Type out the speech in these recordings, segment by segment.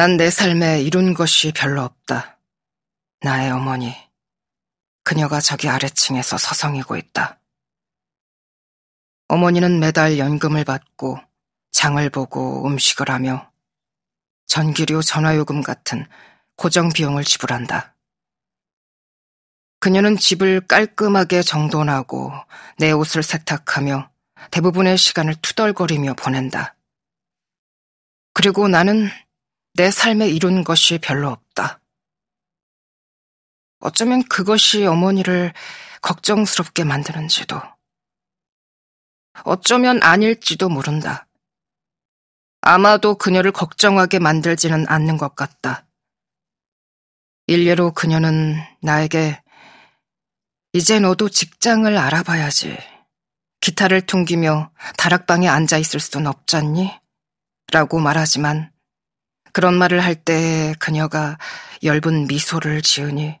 난 내 삶에 이룬 것이 별로 없다. 나의 어머니. 그녀가 저기 아래층에서 서성이고 있다. 어머니는 매달 연금을 받고 장을 보고 음식을 하며 전기료, 전화요금 같은 고정 비용을 지불한다. 그녀는 집을 깔끔하게 정돈하고 내 옷을 세탁하며 대부분의 시간을 투덜거리며 보낸다. 그리고 나는 내 삶에 이룬 것이 별로 없다. 어쩌면 그것이 어머니를 걱정스럽게 만드는지도, 어쩌면 아닐지도 모른다. 아마도 그녀를 걱정하게 만들지는 않는 것 같다. 일례로 그녀는 나에게 이제 너도 직장을 알아봐야지. 기타를 퉁기며 다락방에 앉아 있을 순 없잖니? 라고 말하지만 그런 말을 할 때 그녀가 엷은 미소를 지으니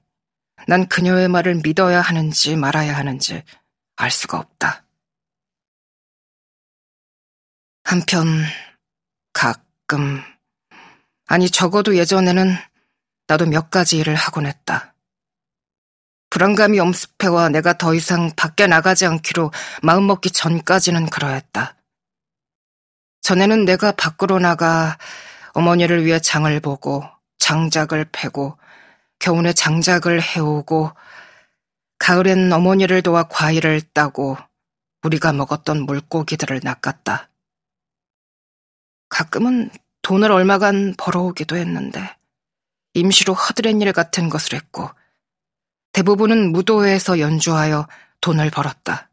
난 그녀의 말을 믿어야 하는지 말아야 하는지 알 수가 없다. 한편 가끔 아니 적어도 예전에는 나도 몇 가지 일을 하곤 했다. 불안감이 엄습해와 내가 더 이상 밖에 나가지 않기로 마음먹기 전까지는 그러했다. 전에는 내가 밖으로 나가 어머니를 위해 장을 보고 장작을 패고 겨울에 장작을 해오고 가을엔 어머니를 도와 과일을 따고 우리가 먹었던 물고기들을 낚았다. 가끔은 돈을 얼마간 벌어오기도 했는데 임시로 허드렛 일 같은 것을 했고 대부분은 무도회에서 연주하여 돈을 벌었다.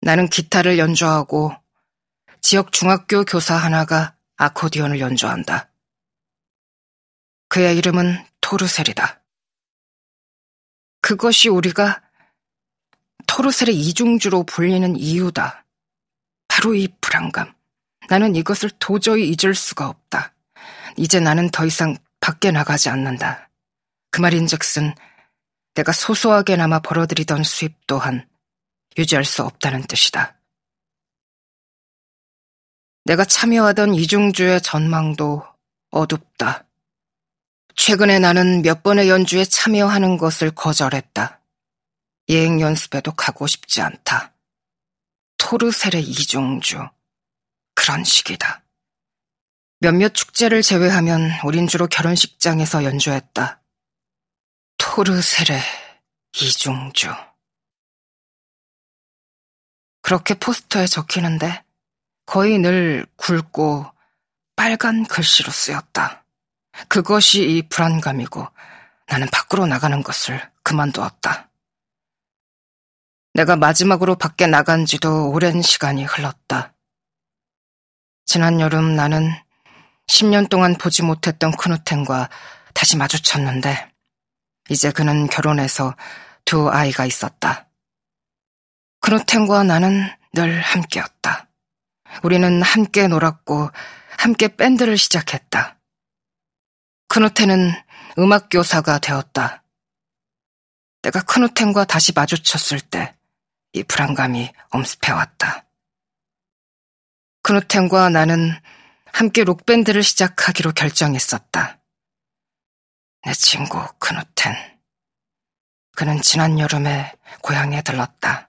나는 기타를 연주하고 지역 중학교 교사 하나가 아코디언을 연주한다. 그의 이름은 토르셀이다. 그것이 우리가 토르셀의 이중주로 불리는 이유다. 바로 이 불안감. 나는 이것을 도저히 잊을 수가 없다. 이제 나는 더 이상 밖에 나가지 않는다. 그 말인즉슨 내가 소소하게나마 벌어들이던 수입 또한 유지할 수 없다는 뜻이다. 내가 참여하던 이중주의 전망도 어둡다. 최근에 나는 몇 번의 연주에 참여하는 것을 거절했다. 예행 연습에도 가고 싶지 않다. 토르셀의 이중주. 그런 식이다. 몇몇 축제를 제외하면 우린 주로 결혼식장에서 연주했다. 토르셀의 이중주. 그렇게 포스터에 적히는데 거의 늘 굵고 빨간 글씨로 쓰였다. 그것이 이 불안감이고 나는 밖으로 나가는 것을 그만두었다. 내가 마지막으로 밖에 나간 지도 오랜 시간이 흘렀다. 지난 여름 나는 10년 동안 보지 못했던 크누텐과 다시 마주쳤는데 이제 그는 결혼해서 두 아이가 있었다. 크누텐과 나는 늘 함께였다. 우리는 함께 놀았고 함께 밴드를 시작했다. 크누텐은 음악교사가 되었다. 내가 크누텐과 다시 마주쳤을 때 이 불안감이 엄습해왔다. 크누텐과 나는 함께 록밴드를 시작하기로 결정했었다. 내 친구 크누텐. 그는 지난 여름에 고향에 들렀다.